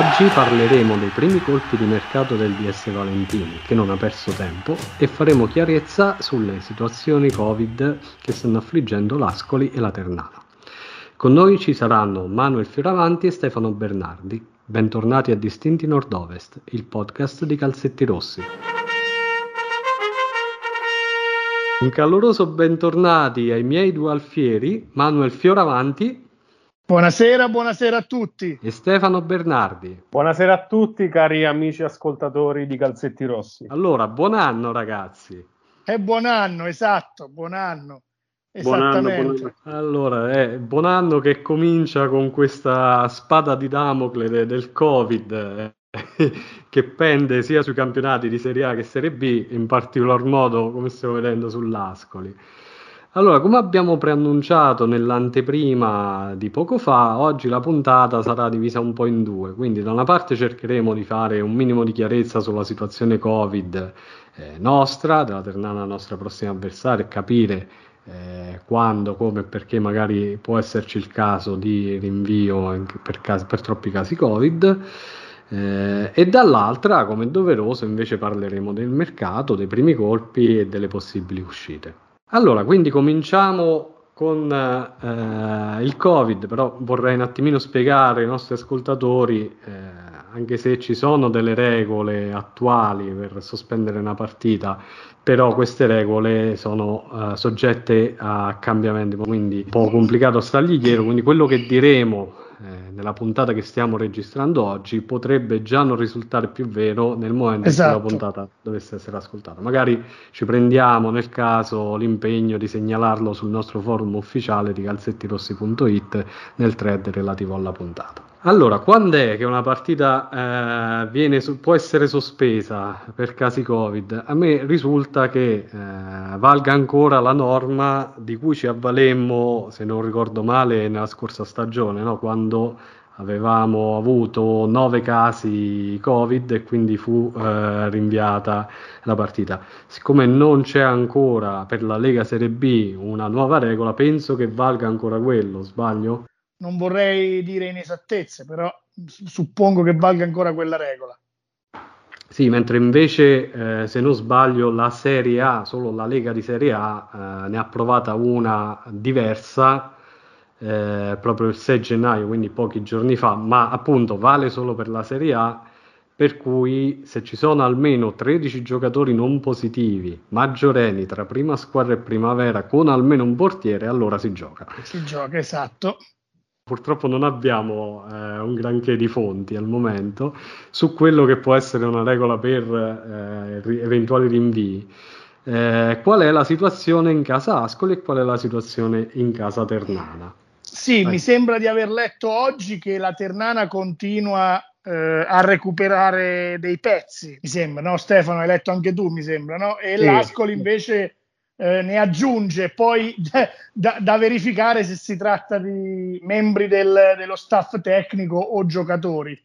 Oggi parleremo dei primi colpi di mercato del DS Valentini, che non ha perso tempo, e faremo chiarezza sulle situazioni Covid che stanno affliggendo l'Ascoli e la Ternana. Con noi ci saranno Manuel Fioravanti e Stefano Bernardi. Bentornati a Distinti Nord-Ovest, il podcast di Calzetti Rossi. Un caloroso bentornati ai miei due alfieri, Manuel Fioravanti Buonasera, buonasera a tutti. E Stefano Bernardi. Buonasera a tutti, cari amici ascoltatori di Calzetti Rossi. Allora, buon anno, ragazzi. È buon anno, esatto, buon anno. Esattamente. Buon anno, buon... Allora, è buon anno che comincia con questa spada di Damocle de- del Covid eh, che pende sia sui campionati di Serie A che Serie B, in particolar modo, come stiamo vedendo, sull'Ascoli. Allora, come abbiamo preannunciato nell'anteprima di poco fa, oggi la puntata sarà divisa un po' in due, quindi da una parte cercheremo di fare un minimo di chiarezza sulla situazione Covid eh, nostra, della Ternana nostra prossima avversaria, e capire eh, quando, come e perché magari può esserci il caso di rinvio per, casi, per troppi casi Covid. Eh, e dall'altra, come doveroso, invece parleremo del mercato, dei primi colpi e delle possibili uscite. Allora, quindi cominciamo con eh, il Covid, però vorrei un attimino spiegare ai nostri ascoltatori, eh, anche se ci sono delle regole attuali per sospendere una partita, però queste regole sono eh, soggette a cambiamenti, quindi un po' complicato stargli dietro, quindi quello che diremo eh, nella puntata che stiamo registrando oggi potrebbe già non risultare più vero nel momento esatto. in cui la esatto. puntata dovesse essere ascoltata. Magari ci prendiamo nel caso l'impegno di segnalarlo sul nostro forum ufficiale di calzettirossi.it nel thread relativo alla puntata. Allora, quando è che una partita eh, viene, può essere sospesa per casi Covid? A me risulta che eh, valga ancora la norma di cui ci avvalemmo, se non ricordo male, nella scorsa stagione, no? quando avevamo avuto nove casi Covid e quindi fu eh, rinviata la partita. Siccome non c'è ancora per la Lega Serie B una nuova regola, penso che valga ancora quello, sbaglio? Non vorrei dire inesattezze, però suppongo che valga ancora quella regola. Sì, mentre invece, eh, se non sbaglio, la Serie A, solo la Lega di Serie A, eh, ne ha provata una diversa eh, proprio il 6 gennaio, quindi pochi giorni fa, ma appunto vale solo per la Serie A, per cui se ci sono almeno 13 giocatori non positivi, maggiorenni tra prima squadra e primavera, con almeno un portiere, allora si gioca. Si gioca, esatto purtroppo non abbiamo eh, un granché di fonti al momento su quello che può essere una regola per eh, eventuali rinvii. Eh, qual è la situazione in casa Ascoli e qual è la situazione in casa Ternana? Sì, mi sembra di aver letto oggi che la Ternana continua eh, a recuperare dei pezzi, mi sembra, no Stefano? Hai letto anche tu, mi sembra, no? E sì. l'Ascoli invece eh, ne aggiunge poi da, da, verificare se si tratta di membri del, dello staff tecnico o giocatori.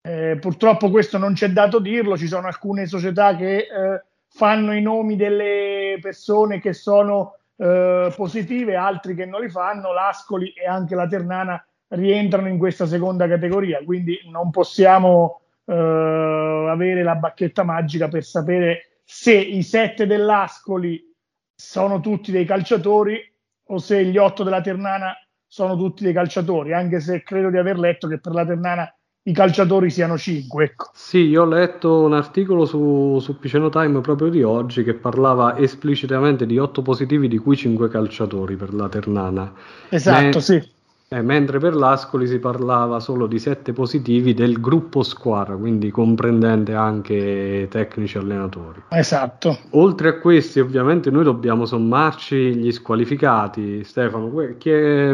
Eh, purtroppo questo non c'è dato dirlo, ci sono alcune società che eh, fanno i nomi delle persone che sono eh, positive, altri che non li fanno, l'Ascoli e anche la Ternana rientrano in questa seconda categoria, quindi non possiamo eh, avere la bacchetta magica per sapere se i sette dell'Ascoli sono tutti dei calciatori o se gli otto della Ternana sono tutti dei calciatori, anche se credo di aver letto che per la Ternana i calciatori siano cinque. Ecco. Sì, io ho letto un articolo su, su Piceno Time proprio di oggi che parlava esplicitamente di otto positivi, di cui cinque calciatori per la Ternana. Esatto, Me- sì. Eh, mentre per l'Ascoli si parlava solo di sette positivi del gruppo squadra, quindi comprendente anche tecnici allenatori. Esatto. Oltre a questi, ovviamente, noi dobbiamo sommarci gli squalificati. Stefano, chi, è,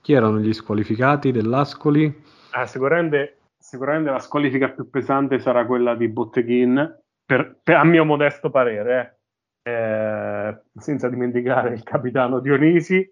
chi erano gli squalificati dell'Ascoli? Ah, sicuramente, sicuramente, la squalifica più pesante sarà quella di Botteghin, per, per, a mio modesto parere, eh. Eh, senza dimenticare il capitano Dionisi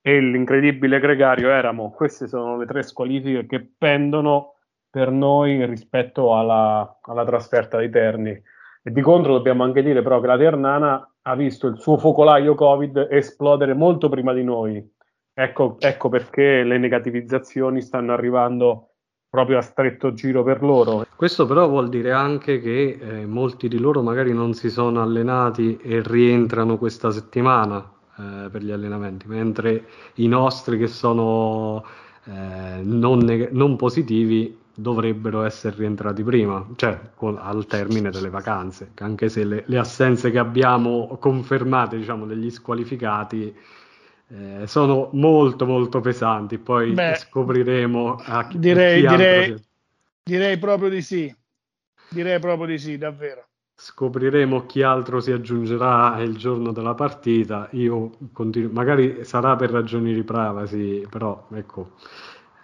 e l'incredibile gregario Eramo. Queste sono le tre squalifiche che pendono per noi rispetto alla, alla trasferta dei Terni. E di contro dobbiamo anche dire però che la Ternana ha visto il suo focolaio Covid esplodere molto prima di noi. Ecco, ecco perché le negativizzazioni stanno arrivando proprio a stretto giro per loro. Questo però vuol dire anche che eh, molti di loro magari non si sono allenati e rientrano questa settimana eh, per gli allenamenti, mentre i nostri che sono eh, non, neg- non, positivi dovrebbero essere rientrati prima, cioè con, al termine delle vacanze, anche se le, le assenze che abbiamo confermate, diciamo, degli squalificati eh, sono molto molto pesanti. Poi Beh, scopriremo a chi, direi, chi direi, direi proprio di sì. Direi proprio di sì, davvero. Scopriremo chi altro si aggiungerà il giorno della partita. Io continuo, magari sarà per ragioni di privacy, però ecco,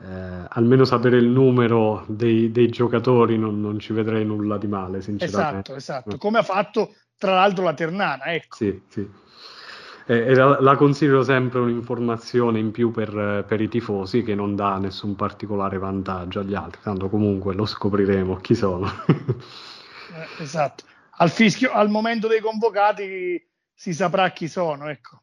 eh, almeno sapere il numero dei, dei giocatori non, non, ci vedrei nulla di male, sinceramente. Esatto, esatto. Come ha fatto tra l'altro la Ternana, ecco. Sì, sì eh, la, la, considero sempre un'informazione in più per, per, i tifosi che non dà nessun particolare vantaggio agli altri, tanto comunque lo scopriremo chi sono. eh, esatto, al, fischio, al momento dei convocati si saprà chi sono, ecco.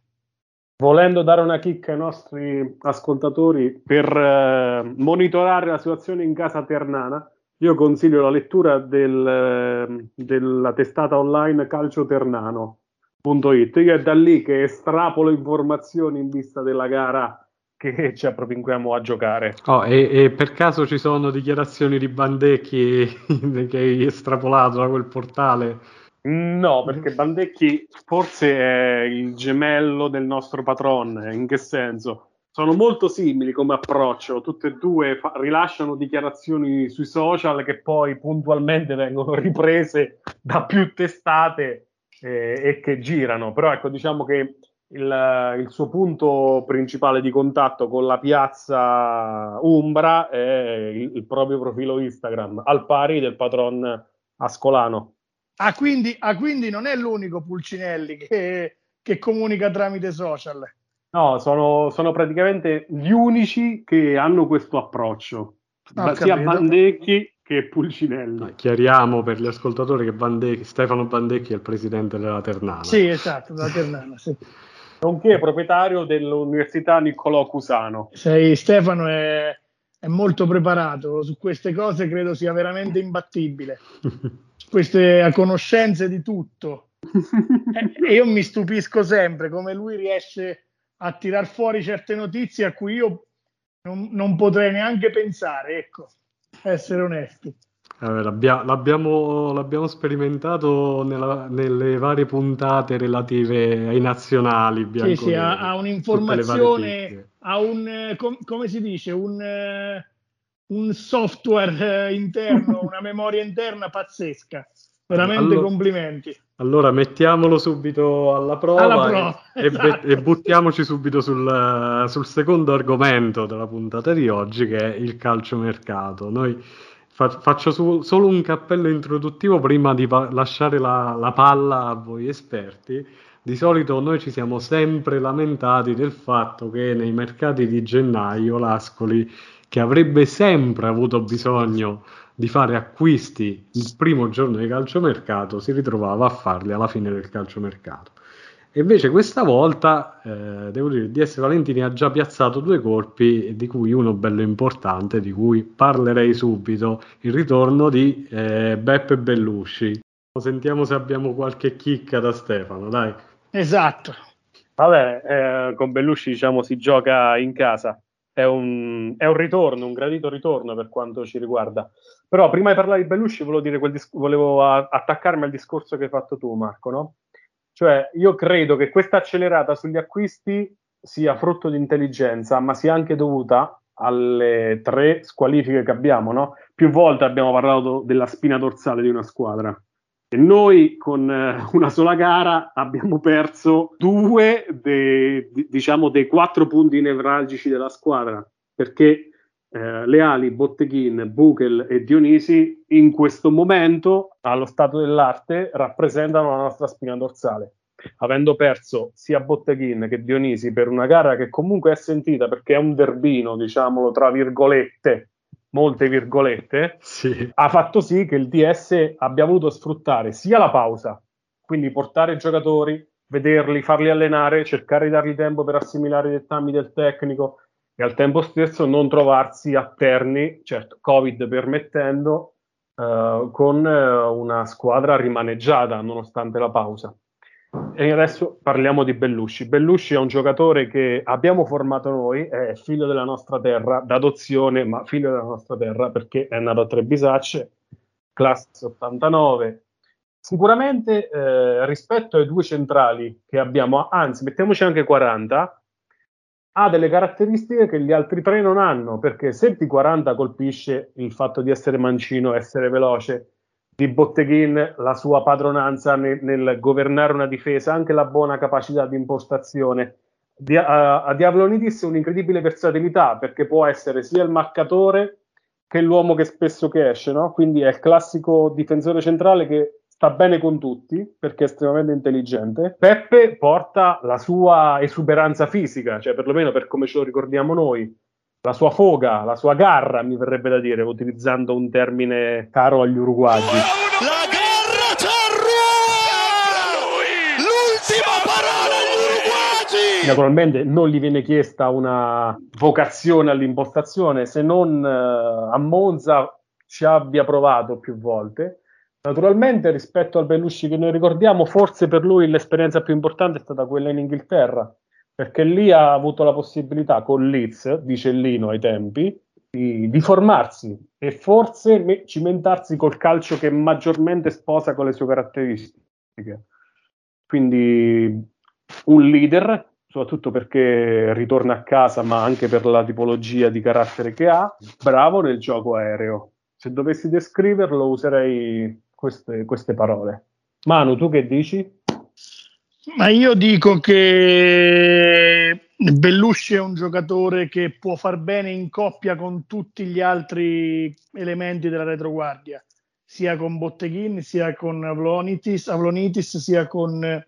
Volendo dare una chicca ai nostri ascoltatori per eh, monitorare la situazione in casa ternana, io consiglio la lettura del, eh, della testata online Calcio Ternano, It. Io è da lì che estrapolo informazioni in vista della gara che ci appropinquiamo a giocare. Oh, e, e, per caso ci sono dichiarazioni di Bandecchi che hai estrapolato da quel portale? No, perché Bandecchi forse è il gemello del nostro patron. In che senso? Sono molto simili come approccio, tutte e due fa- rilasciano dichiarazioni sui social che poi puntualmente vengono riprese da più testate eh, e che girano, però ecco diciamo che il, il, suo punto principale di contatto con la piazza Umbra è il, il proprio profilo Instagram, al pari del patron Ascolano. Ah quindi, ah, quindi non è l'unico Pulcinelli che, che comunica tramite social? No, sono, sono, praticamente gli unici che hanno questo approccio. Ah, sia capito. Bandecchi che Pulcinelli. Chiariamo per gli ascoltatori che Bandecchi, Stefano Bandecchi è il presidente della Ternana. Sì, esatto, della Ternana, sì. Nonché proprietario dell'Università Niccolò Cusano. Sei, Stefano è, è molto preparato su queste cose, credo sia veramente imbattibile. Queste conoscenze di tutto. e io mi stupisco sempre come lui riesce a tirar fuori certe notizie a cui io non, non potrei neanche pensare, ecco essere onesti. Allora, l'abbia, l'abbiamo, l'abbiamo, sperimentato nella, nelle varie puntate relative ai nazionali. Sì, sì, ha, ha un'informazione, ha un, com, come si dice, un, un software interno, una memoria interna pazzesca. Veramente allora, complimenti. Allora mettiamolo subito alla prova, alla prova e, esatto. e, buttiamoci subito sul, sul, secondo argomento della puntata di oggi che è il calciomercato. Noi faccio su, solo un cappello introduttivo prima di pa- lasciare la, la palla a voi esperti. Di solito noi ci siamo sempre lamentati del fatto che nei mercati di gennaio l'Ascoli, che avrebbe sempre avuto bisogno di fare acquisti il primo giorno di calciomercato si ritrovava a farli alla fine del calciomercato. E invece questa volta, eh, devo dire, DS Valentini ha già piazzato due colpi, di cui uno bello importante, di cui parlerei subito, il ritorno di eh, Beppe Bellusci. Sentiamo se abbiamo qualche chicca da Stefano, dai. Esatto. Vabbè, eh, con Bellusci diciamo si gioca in casa, è un, è un ritorno, un gradito ritorno per quanto ci riguarda. Però prima di parlare di Bellusci volevo, dis- volevo a- attaccarmi al discorso che hai fatto tu, Marco, no? Cioè, io credo che questa accelerata sugli acquisti sia frutto di intelligenza, ma sia anche dovuta alle tre squalifiche che abbiamo, no? Più volte abbiamo parlato della spina dorsale di una squadra. E noi con eh, una sola gara abbiamo perso due dei, diciamo, dei quattro punti nevralgici della squadra, perché eh, Leali, Botteghin, Buchel e Dionisi in questo momento, allo stato dell'arte, rappresentano la nostra spina dorsale. Avendo perso sia Botteghin che Dionisi per una gara che comunque è sentita perché è un derbino, diciamolo tra virgolette, molte virgolette, sì. ha fatto sì che il DS abbia voluto sfruttare sia la pausa, quindi portare i giocatori, vederli, farli allenare, cercare di dargli tempo per assimilare i dettami del tecnico, e al tempo stesso non trovarsi a Terni, certo, Covid permettendo, eh, con eh, una squadra rimaneggiata nonostante la pausa. E adesso parliamo di Bellusci. Bellusci è un giocatore che abbiamo formato noi, è figlio della nostra terra, d'adozione, ma figlio della nostra terra perché è nato a Trebisacce, classe 89. Sicuramente eh, rispetto ai due centrali che abbiamo, anzi mettiamoci anche 40, ha delle caratteristiche che gli altri tre non hanno, perché se di 40 colpisce il fatto di essere mancino, essere veloce, di Botteghin la sua padronanza nel, nel, governare una difesa, anche la buona capacità di impostazione. Di, a, a Diablonidis un'incredibile versatilità perché può essere sia il marcatore che l'uomo che spesso che esce, no? quindi è il classico difensore centrale che sta bene con tutti perché è estremamente intelligente. Peppe porta la sua esuberanza fisica, cioè perlomeno per come ce lo ricordiamo noi, la sua foga, la sua garra, mi verrebbe da dire, utilizzando un termine caro agli uruguagi. La garra L'ultima parola agli uruguagi! Naturalmente non gli viene chiesta una vocazione all'impostazione, se non uh, a Monza ci abbia provato più volte. Naturalmente rispetto al Belushi che noi ricordiamo, forse per lui l'esperienza più importante è stata quella in Inghilterra, perché lì ha avuto la possibilità con Leeds, dice Lino ai tempi, di, di formarsi e forse me, cimentarsi col calcio che maggiormente sposa con le sue caratteristiche. Quindi un leader, soprattutto perché ritorna a casa, ma anche per la tipologia di carattere che ha, bravo nel gioco aereo. Se dovessi descriverlo userei queste, queste parole. Manu, tu che dici? Ma io dico che Bellusci è un giocatore che può far bene in coppia con tutti gli altri elementi della retroguardia, sia con Botteghin, sia con Avlonitis, Avlonitis sia con,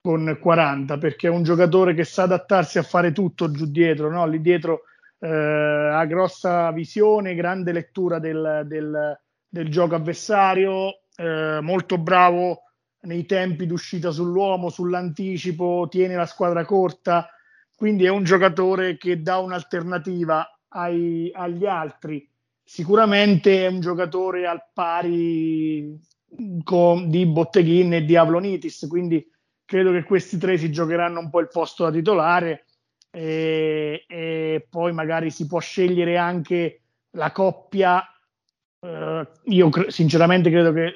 con 40, perché è un giocatore che sa adattarsi a fare tutto giù dietro, no? lì dietro eh, ha grossa visione, grande lettura del, del, del gioco avversario, eh, molto bravo nei tempi d'uscita sull'uomo, sull'anticipo, tiene la squadra corta, quindi è un giocatore che dà un'alternativa ai, agli altri. Sicuramente è un giocatore al pari con, di Botteghin e di Avlonitis, quindi credo che questi tre si giocheranno un po' il posto da titolare e, e poi magari si può scegliere anche la coppia. Uh, io cre- sinceramente credo che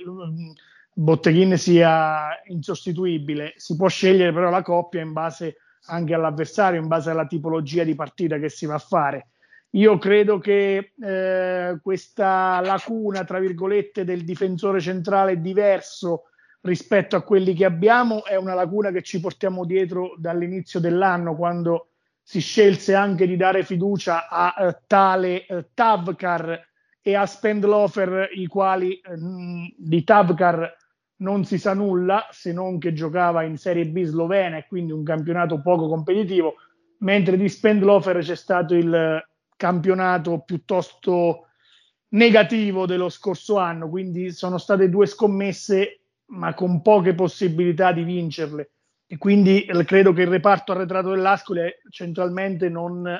Botteghin sia insostituibile, si può scegliere però la coppia in base anche all'avversario, in base alla tipologia di partita che si va a fare. Io credo che eh, questa lacuna, tra virgolette, del difensore centrale diverso rispetto a quelli che abbiamo è una lacuna che ci portiamo dietro dall'inizio dell'anno, quando si scelse anche di dare fiducia a eh, tale eh, Tavkar e a Spendlofer, i quali eh, di Tavkar non si sa nulla se non che giocava in Serie B slovena e quindi un campionato poco competitivo, mentre di Spendlofer c'è stato il campionato piuttosto negativo dello scorso anno, quindi sono state due scommesse ma con poche possibilità di vincerle. E quindi credo che il reparto arretrato dell'Ascoli centralmente non,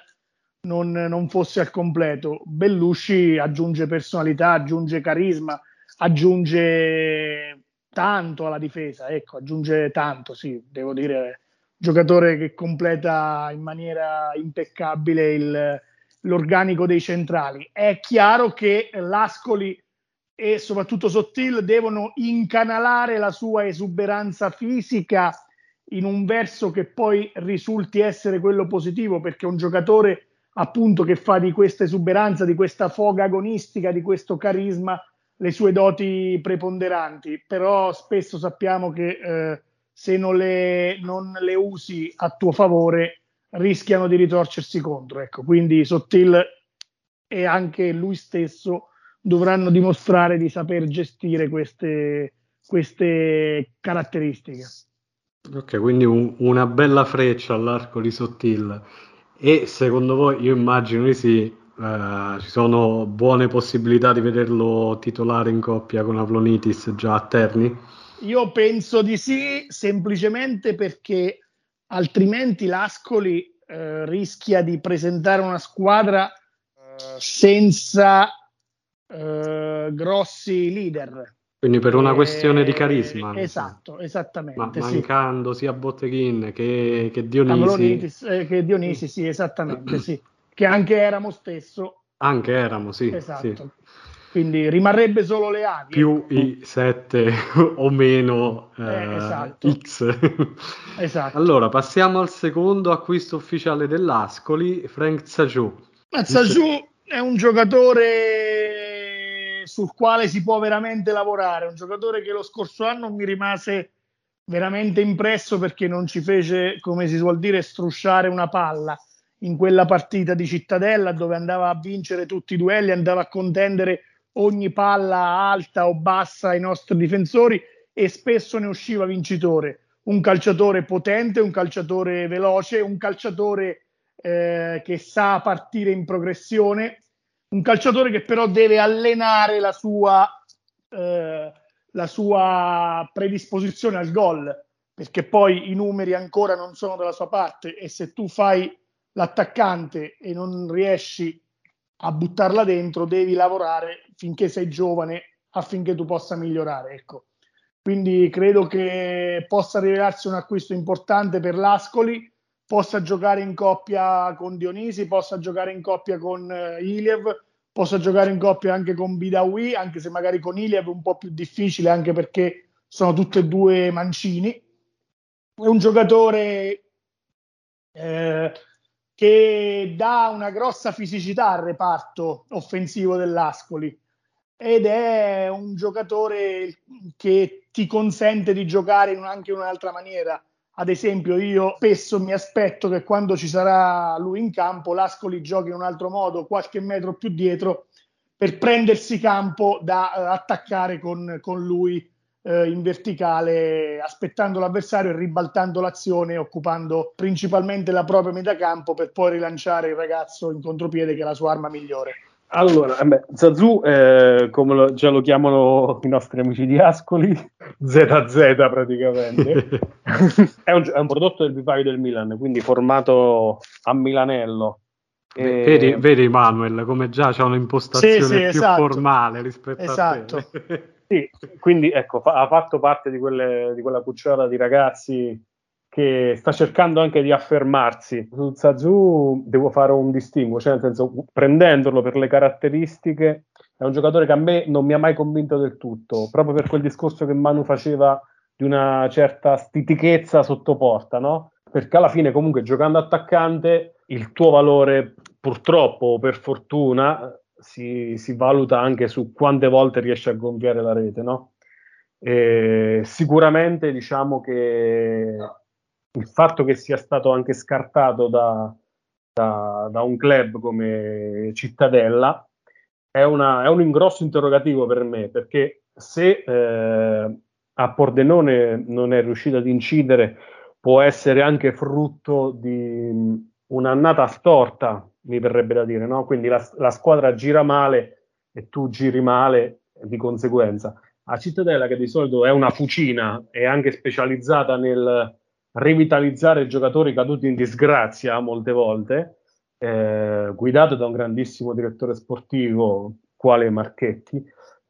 non, non fosse al completo. Bellusci aggiunge personalità, aggiunge carisma, aggiunge tanto alla difesa, ecco, aggiunge tanto, sì, devo dire, giocatore che completa in maniera impeccabile il, l'organico dei centrali. È chiaro che l'Ascoli e soprattutto Sottil devono incanalare la sua esuberanza fisica in un verso che poi risulti essere quello positivo, perché un giocatore appunto che fa di questa esuberanza, di questa foga agonistica, di questo carisma, le sue doti preponderanti, però spesso sappiamo che eh, se non le, non le, usi a tuo favore rischiano di ritorcersi contro. Ecco, quindi Sottil e anche lui stesso dovranno dimostrare di saper gestire queste, queste caratteristiche. Ok, quindi un, una bella freccia all'arco di Sottil. E secondo voi, io immagino di sì, Uh, ci sono buone possibilità di vederlo titolare in coppia con Avlonitis già a Terni? Io penso di sì, semplicemente perché altrimenti l'Ascoli eh, rischia di presentare una squadra eh, senza eh, grossi leader. Quindi per una questione di carisma. Esatto, esattamente. Ma, mancando sia Botteghin che, che Dionisi. Eh, che Dionisi, sì, esattamente, sì. Che anche Eramo stesso. Anche Eramo, sì. Esatto. Sì. Quindi rimarrebbe solo le ali. Più i 7 o meno eh, eh, esatto. X. esatto. Allora, passiamo al secondo acquisto ufficiale dell'Ascoli, Frank Zagiù. Ma Zagiù è un giocatore sul quale si può veramente lavorare. Un giocatore che lo scorso anno mi rimase veramente impresso perché non ci fece, come si suol dire, strusciare una palla in quella partita di Cittadella dove andava a vincere tutti i duelli, andava a contendere ogni palla alta o bassa ai nostri difensori e spesso ne usciva vincitore. Un calciatore potente, un calciatore veloce, un calciatore eh, che sa partire in progressione un calciatore che però deve allenare la sua, eh, la sua predisposizione al gol, perché poi i numeri ancora non sono dalla sua parte e se tu fai l'attaccante e non riesci a buttarla dentro, devi lavorare finché sei giovane affinché tu possa migliorare. Ecco. Quindi credo che possa rivelarsi un acquisto importante per l'Ascoli possa giocare in coppia con Dionisi, possa giocare in coppia con uh, Iliev, possa giocare in coppia anche con Bidawi, anche se magari con Iliev è un po' più difficile, anche perché sono tutte e due mancini. È un giocatore eh, che dà una grossa fisicità al reparto offensivo dell'Ascoli ed è un giocatore che ti consente di giocare in anche in un'altra maniera ad esempio, io spesso mi aspetto che quando ci sarà lui in campo, l'Ascoli giochi in un altro modo, qualche metro più dietro, per prendersi campo da uh, attaccare con, con lui uh, in verticale, aspettando l'avversario e ribaltando l'azione, occupando principalmente la propria metà campo per poi rilanciare il ragazzo in contropiede che è la sua arma migliore. Allora, beh, Zazù, eh, come lo, già lo chiamano i nostri amici di Ascoli, ZZ praticamente, è, un, è, un, prodotto del vivaio del Milan, quindi formato a Milanello. E... Vedi, vedi Manuel, come già c'è un'impostazione sì, sì, più esatto. formale rispetto esatto. a te. sì, quindi ecco, fa, ha fatto parte di, quelle, di quella cucciolata di ragazzi che sta cercando anche di affermarsi. Su Zazu devo fare un distinguo, cioè nel senso prendendolo per le caratteristiche è un giocatore che a me non mi ha mai convinto del tutto, proprio per quel discorso che Manu faceva di una certa stitichezza sotto porta, no? Perché alla fine comunque giocando attaccante il tuo valore purtroppo per fortuna si, si valuta anche su quante volte riesci a gonfiare la rete, no? E sicuramente diciamo che il fatto che sia stato anche scartato da, da, da un club come Cittadella è, una, è, un ingrosso interrogativo per me, perché se eh, a Pordenone non è riuscito ad incidere, può essere anche frutto di un'annata storta, mi verrebbe da dire, no? Quindi la, la squadra gira male e tu giri male di conseguenza. A Cittadella, che di solito è una fucina, è anche specializzata nel, rivitalizzare giocatori caduti in disgrazia molte volte, eh, guidato da un grandissimo direttore sportivo quale Marchetti.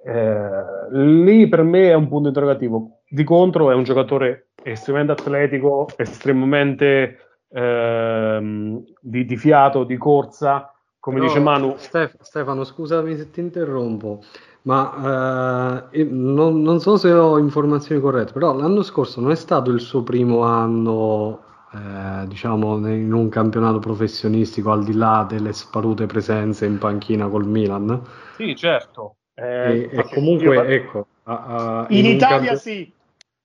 Eh, lì per me è un punto interrogativo. Di contro è un giocatore estremamente atletico, estremamente ehm, di, di, fiato, di corsa, come Però, dice Manu. Stef- Stefano, scusami se ti interrompo. Ma eh, non, non, so se ho informazioni corrette, però l'anno scorso non è stato il suo primo anno, eh, diciamo, in un campionato professionistico al di là delle sparute presenze in panchina col Milan? Sì, certo. Eh, e, e comunque, io... ecco, a, a, in, in, Italia camp... sì.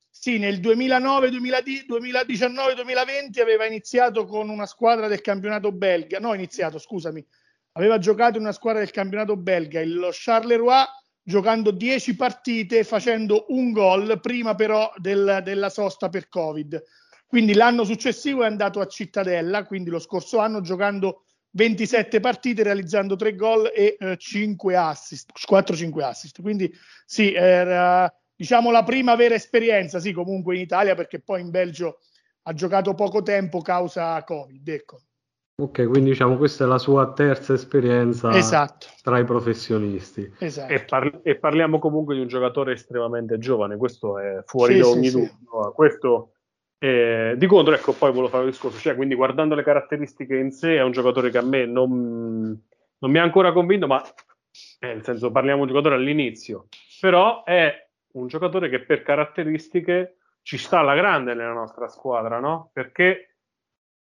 Sì, nel 2009, 2019, 2020 aveva iniziato con una squadra del campionato belga. No, iniziato, scusami. Aveva giocato in una squadra del campionato belga, il Charleroi giocando 10 partite, facendo un gol prima però del, della sosta per Covid. Quindi l'anno successivo è andato a Cittadella, quindi lo scorso anno giocando 27 partite, realizzando 3 gol e eh, 5 assist, 4-5 assist. Quindi sì, era diciamo la prima vera esperienza, sì, comunque in Italia, perché poi in Belgio ha giocato poco tempo causa Covid, ecco. Ok, quindi diciamo questa è la sua terza esperienza esatto. tra i professionisti. Esatto. E, par- e, parliamo comunque di un giocatore estremamente giovane, questo è fuori sì, da ogni sì, dubbio. Sì. Questo eh, di contro, ecco, poi volevo fare un discorso, cioè, quindi guardando le caratteristiche in sé è un giocatore che a me non, non mi ha ancora convinto, ma eh, nel senso parliamo di un giocatore all'inizio, però è un giocatore che per caratteristiche ci sta alla grande nella nostra squadra, no? Perché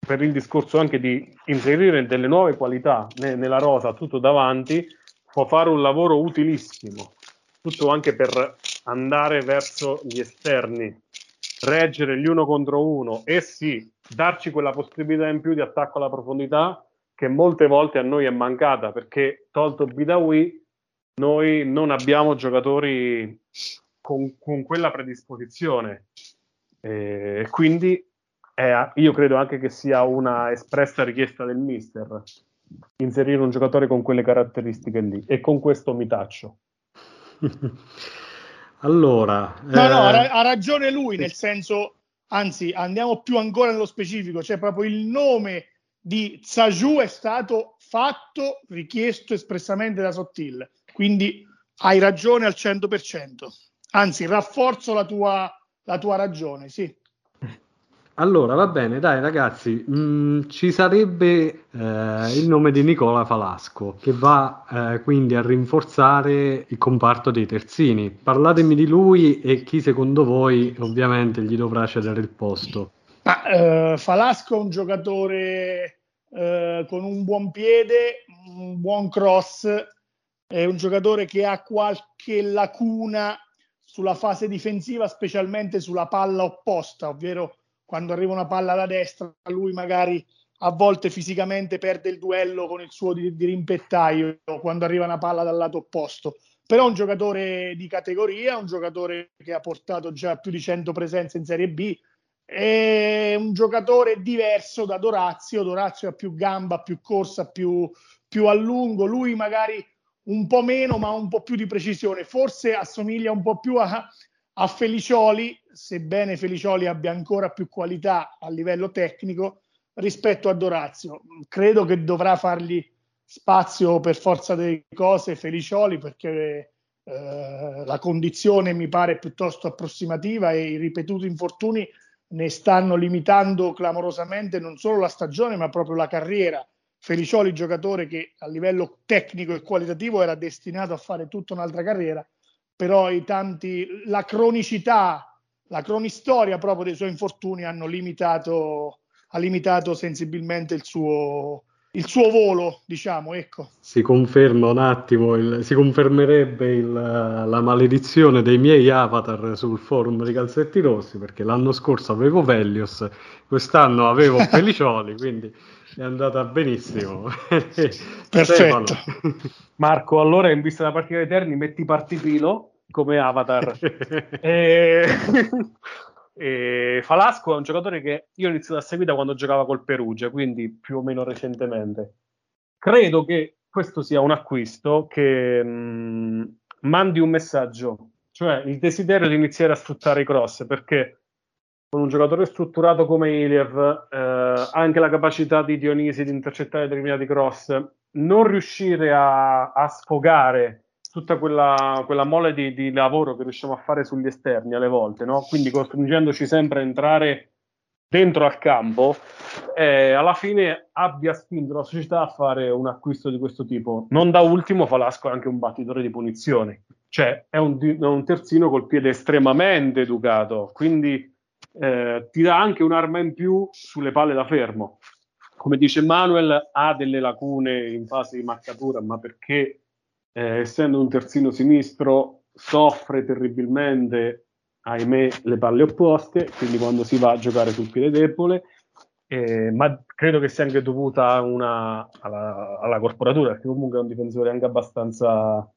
per il discorso anche di inserire delle nuove qualità ne, nella rosa tutto davanti, può fare un lavoro utilissimo, tutto anche per andare verso gli esterni, reggere gli uno contro uno e sì, darci quella possibilità in più di attacco alla profondità che molte volte a noi è mancata perché tolto Bidawi noi non abbiamo giocatori con, con quella predisposizione. E quindi è, io credo anche che sia una espressa richiesta del mister inserire un giocatore con quelle caratteristiche lì e con questo mi taccio. allora, no, eh... no, ha, ha, ragione lui, nel senso, anzi, andiamo più ancora nello specifico, cioè proprio il nome di Zaju è stato fatto, richiesto espressamente da Sottil, quindi hai ragione al 100%, anzi, rafforzo la tua, la tua ragione, sì. Allora, va bene, dai ragazzi, mh, mm, ci sarebbe eh, il nome di Nicola Falasco che va eh, quindi a rinforzare il comparto dei terzini. Parlatemi di lui e chi secondo voi ovviamente gli dovrà cedere il posto. Ma, eh, Falasco è un giocatore eh, con un buon piede, un buon cross, è un giocatore che ha qualche lacuna sulla fase difensiva, specialmente sulla palla opposta, ovvero quando arriva una palla da destra, lui magari a volte fisicamente perde il duello con il suo di, di rimpettaio quando arriva una palla dal lato opposto. Però è un giocatore di categoria, un giocatore che ha portato già più di 100 presenze in Serie B, è un giocatore diverso da Dorazio. Dorazio ha più gamba, più corsa, più, più a lungo. Lui magari un po' meno, ma un po' più di precisione. Forse assomiglia un po' più a, a Felicioli, sebbene Felicioli abbia ancora più qualità a livello tecnico rispetto a Dorazio. Credo che dovrà fargli spazio per forza delle cose Felicioli perché eh, la condizione mi pare piuttosto approssimativa e i ripetuti infortuni ne stanno limitando clamorosamente non solo la stagione ma proprio la carriera. Felicioli, giocatore che a livello tecnico e qualitativo era destinato a fare tutta un'altra carriera, però i tanti, la cronicità, la cronistoria proprio dei suoi infortuni hanno limitato, ha limitato sensibilmente il suo, il suo volo, diciamo, ecco. Si conferma un attimo, il, si confermerebbe il, la maledizione dei miei avatar sul forum di Calzetti Rossi, perché l'anno scorso avevo Velios, quest'anno avevo Pelicioli, quindi è andata benissimo. Perfetto. Marco, allora in vista della partita dei Terni metti Partipilo come avatar. e... e... Falasco è un giocatore che io ho iniziato a seguire quando giocava col Perugia, quindi più o meno recentemente. Credo che questo sia un acquisto che mh, mandi un messaggio, cioè il desiderio di iniziare a sfruttare i cross, perché con un giocatore strutturato come Iliev, eh, anche la capacità di Dionisi di intercettare determinati cross, non riuscire a, a sfogare tutta quella, quella mole di, di, lavoro che riusciamo a fare sugli esterni alle volte, no? quindi costringendoci sempre a entrare dentro al campo, eh, alla fine abbia spinto la società a fare un acquisto di questo tipo. Non da ultimo Falasco è anche un battitore di punizioni, cioè è un, è un terzino col piede estremamente educato, quindi eh, ti dà anche un'arma in più sulle palle da fermo. Come dice Manuel, ha delle lacune in fase di marcatura, ma perché eh, essendo un terzino sinistro, soffre terribilmente, ahimè, le palle opposte, quindi quando si va a giocare sul piede debole, eh, ma credo che sia anche dovuta una, alla, alla, corporatura, perché comunque è un difensore anche abbastanza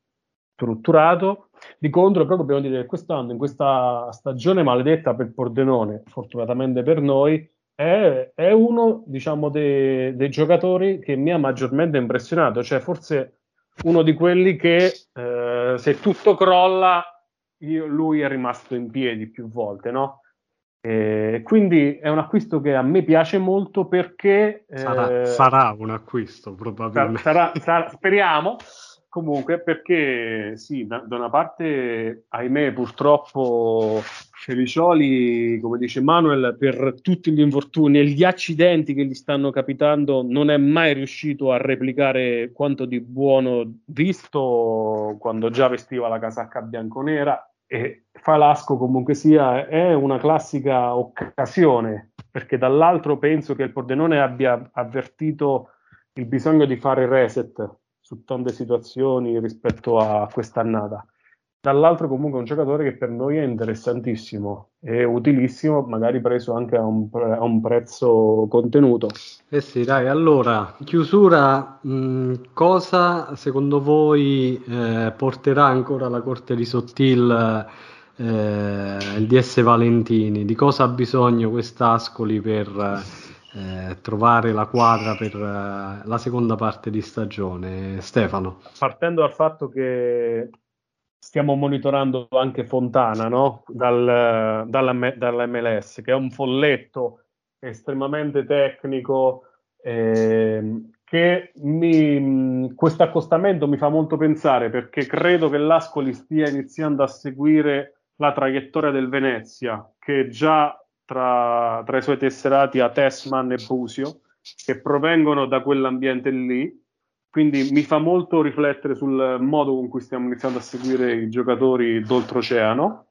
strutturato. Di contro, però dobbiamo dire che quest'anno, in questa stagione maledetta per Pordenone, fortunatamente per noi, è, è uno diciamo, dei, dei giocatori che mi ha maggiormente impressionato, cioè forse uno di quelli che eh, se tutto crolla, io, lui è rimasto in piedi più volte, no? E quindi è un acquisto che a me piace molto perché... Sarà, eh, sarà un acquisto probabilmente. Sarà, sarà, speriamo, comunque perché sì, da, da, una parte, ahimè, purtroppo Felicioli, come dice Manuel, per tutti gli infortuni e gli accidenti che gli stanno capitando, non è mai riuscito a replicare quanto di buono visto quando già vestiva la casacca bianconera. E Falasco comunque sia è una classica occasione perché dall'altro penso che il Pordenone abbia avvertito il bisogno di fare reset su tante situazioni rispetto a quest'annata dall'altro comunque è un giocatore che per noi è interessantissimo e utilissimo, magari preso anche a un, pre- a un prezzo contenuto. Eh sì, dai, allora, chiusura, mh, cosa secondo voi eh, porterà ancora la corte di Sottil eh, il DS Valentini? Di cosa ha bisogno quest'Ascoli per... Eh, trovare la quadra per eh, la seconda parte di stagione. Stefano. Partendo dal fatto che stiamo monitorando anche Fontana no? Dal, dalla, dalla, MLS, che è un folletto estremamente tecnico. Eh, che questo accostamento mi fa molto pensare perché credo che l'Ascoli stia iniziando a seguire la traiettoria del Venezia, che già tra, tra i suoi tesserati ha Tessman e Busio, che provengono da quell'ambiente lì quindi mi fa molto riflettere sul modo con cui stiamo iniziando a seguire i giocatori d'oltreoceano.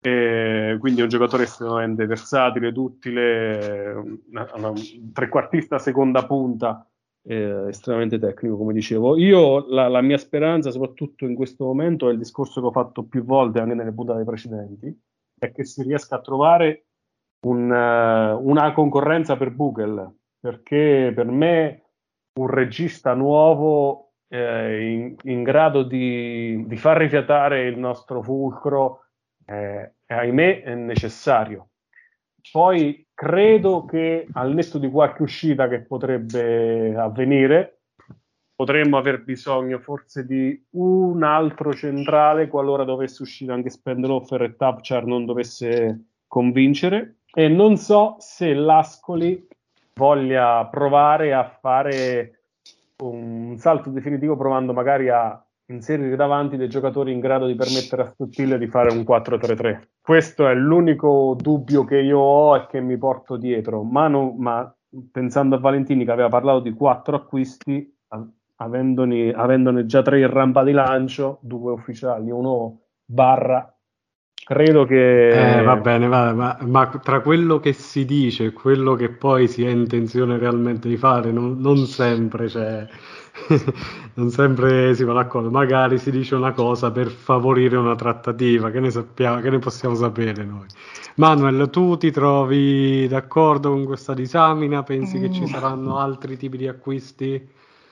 E quindi è un giocatore estremamente versatile, duttile, un trequartista seconda punta, eh, estremamente tecnico, come dicevo. Io la, la, mia speranza, soprattutto in questo momento, è il discorso che ho fatto più volte anche nelle puntate precedenti, è che si riesca a trovare un, uh, una concorrenza per Google, perché per me un regista nuovo eh, in, in, grado di, di, far rifiatare il nostro fulcro, eh, ahimè, è necessario. Poi credo che al netto di qualche uscita che potrebbe avvenire, potremmo aver bisogno forse di un altro centrale qualora dovesse uscire anche Spendeloffer e Tapchar non dovesse convincere. E non so se l'Ascoli voglia provare a fare un salto definitivo provando magari a inserire davanti dei giocatori in grado di permettere a Sottile di fare un 4-3-3. Questo è l'unico dubbio che io ho e che mi porto dietro, ma, non, ma pensando a Valentini che aveva parlato di quattro acquisti, avendone, avendone già tre in rampa di lancio, due ufficiali, uno barra credo che... Eh, va bene, va, ma, ma, tra quello che si dice e quello che poi si ha intenzione realmente di fare, non, non sempre c'è... non sempre si va d'accordo, magari si dice una cosa per favorire una trattativa, che ne sappiamo, che ne possiamo sapere noi. Manuel, tu ti trovi d'accordo con questa disamina? Pensi mm. che ci mm. saranno altri tipi di acquisti?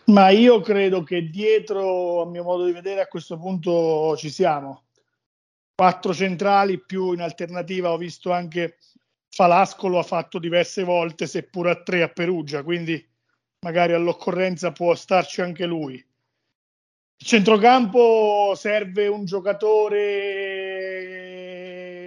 Ma io credo che dietro, a mio modo di vedere, a questo punto ci siamo quattro centrali più in alternativa. Ho visto anche Falasco lo ha fatto diverse volte seppur a tre a Perugia quindi magari all'occorrenza può starci anche lui. Il centrocampo serve un giocatore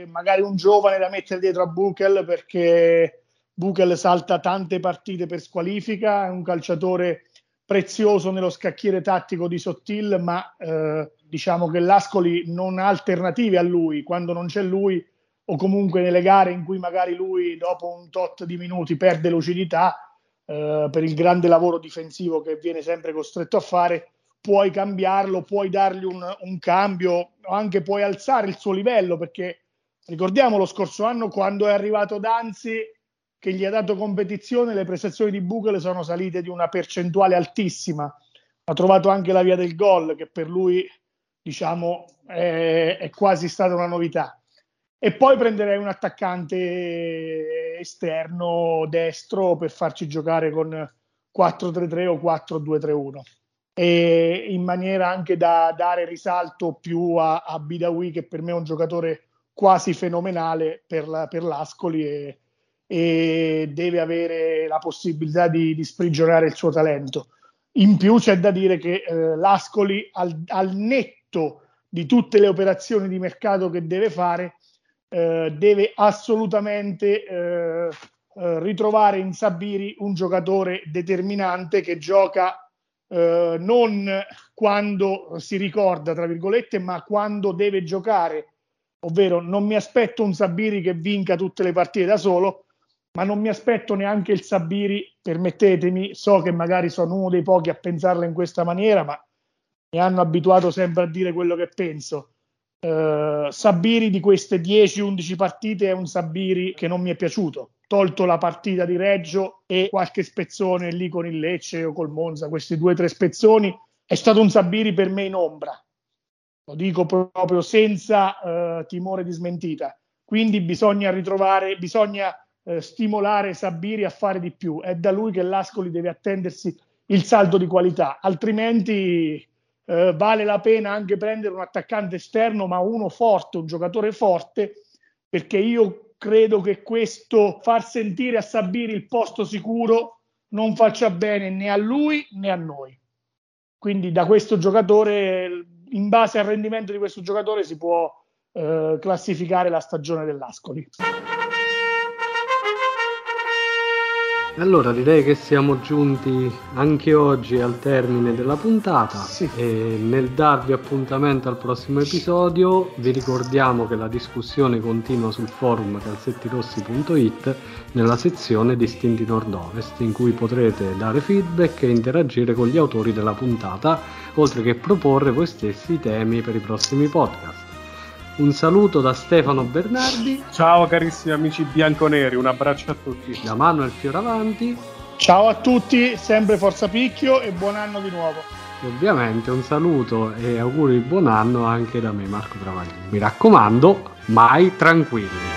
magari un giovane da mettere dietro a Buchel perché Buchel salta tante partite per squalifica è un calciatore prezioso nello scacchiere tattico di Sottil ma eh, diciamo che l'Ascoli non ha alternative a lui. Quando non c'è lui o comunque nelle gare in cui magari lui dopo un tot di minuti perde lucidità eh, per il grande lavoro difensivo che viene sempre costretto a fare puoi cambiarlo, puoi dargli un, un cambio, anche puoi alzare il suo livello perché ricordiamo lo scorso anno quando è arrivato Danzi che gli ha dato competizione le prestazioni di Buchel sono salite di una percentuale altissima ha trovato anche la via del gol che per lui diciamo, è, è quasi stata una novità. E poi prenderei un attaccante esterno destro per farci giocare con 4-3-3 o 4-2-3-1 e in maniera anche da dare risalto più a, a Bidawi che per me è un giocatore quasi fenomenale per, la, per l'Ascoli e, e, deve avere la possibilità di, di, sprigionare il suo talento. In più c'è da dire che eh, l'Ascoli al, al netto di tutte le operazioni di mercato che deve fare, eh, deve assolutamente eh, eh, ritrovare in Sabiri un giocatore determinante che gioca eh, non quando si ricorda, tra virgolette, ma quando deve giocare. Ovvero, non mi aspetto un Sabiri che vinca tutte le partite da solo, ma non mi aspetto neanche il Sabiri, permettetemi, so che magari sono uno dei pochi a pensarla in questa maniera, ma mi hanno abituato sempre a dire quello che penso. Uh, Sabiri di queste 10-11 partite è un Sabiri che non mi è piaciuto, tolto la partita di Reggio e qualche spezzone lì con il Lecce o col Monza, questi due o tre spezzoni, è stato un Sabiri per me in ombra, lo dico proprio senza uh, timore di smentita. Quindi bisogna ritrovare, bisogna eh, stimolare Sabiri a fare di più. È da lui che l'Ascoli deve attendersi il saldo di qualità, altrimenti eh, vale la pena anche prendere un attaccante esterno, ma uno forte, un giocatore forte, perché io credo che questo far sentire a Sabiri il posto sicuro non faccia bene né a lui né a noi. Quindi da questo giocatore, in base al rendimento di questo giocatore, si può eh, classificare la stagione dell'Ascoli. Allora direi che siamo giunti anche oggi al termine della puntata sì. e nel darvi appuntamento al prossimo episodio vi ricordiamo che la discussione continua sul forum calzettirossi.it nella sezione Distinti Nord-Ovest in cui potrete dare feedback e interagire con gli autori della puntata oltre che proporre voi stessi i temi per i prossimi podcast. Un saluto da Stefano Bernardi. Ciao carissimi amici bianconeri, un abbraccio a tutti. Da Manuel Fioravanti. Ciao a tutti, sempre Forza Picchio e buon anno di nuovo. E ovviamente un saluto e auguri di buon anno anche da me Marco Travaglini. Mi raccomando, mai tranquilli.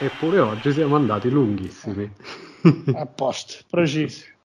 Eppure oggi siamo andati lunghissimi. A posto, preciso.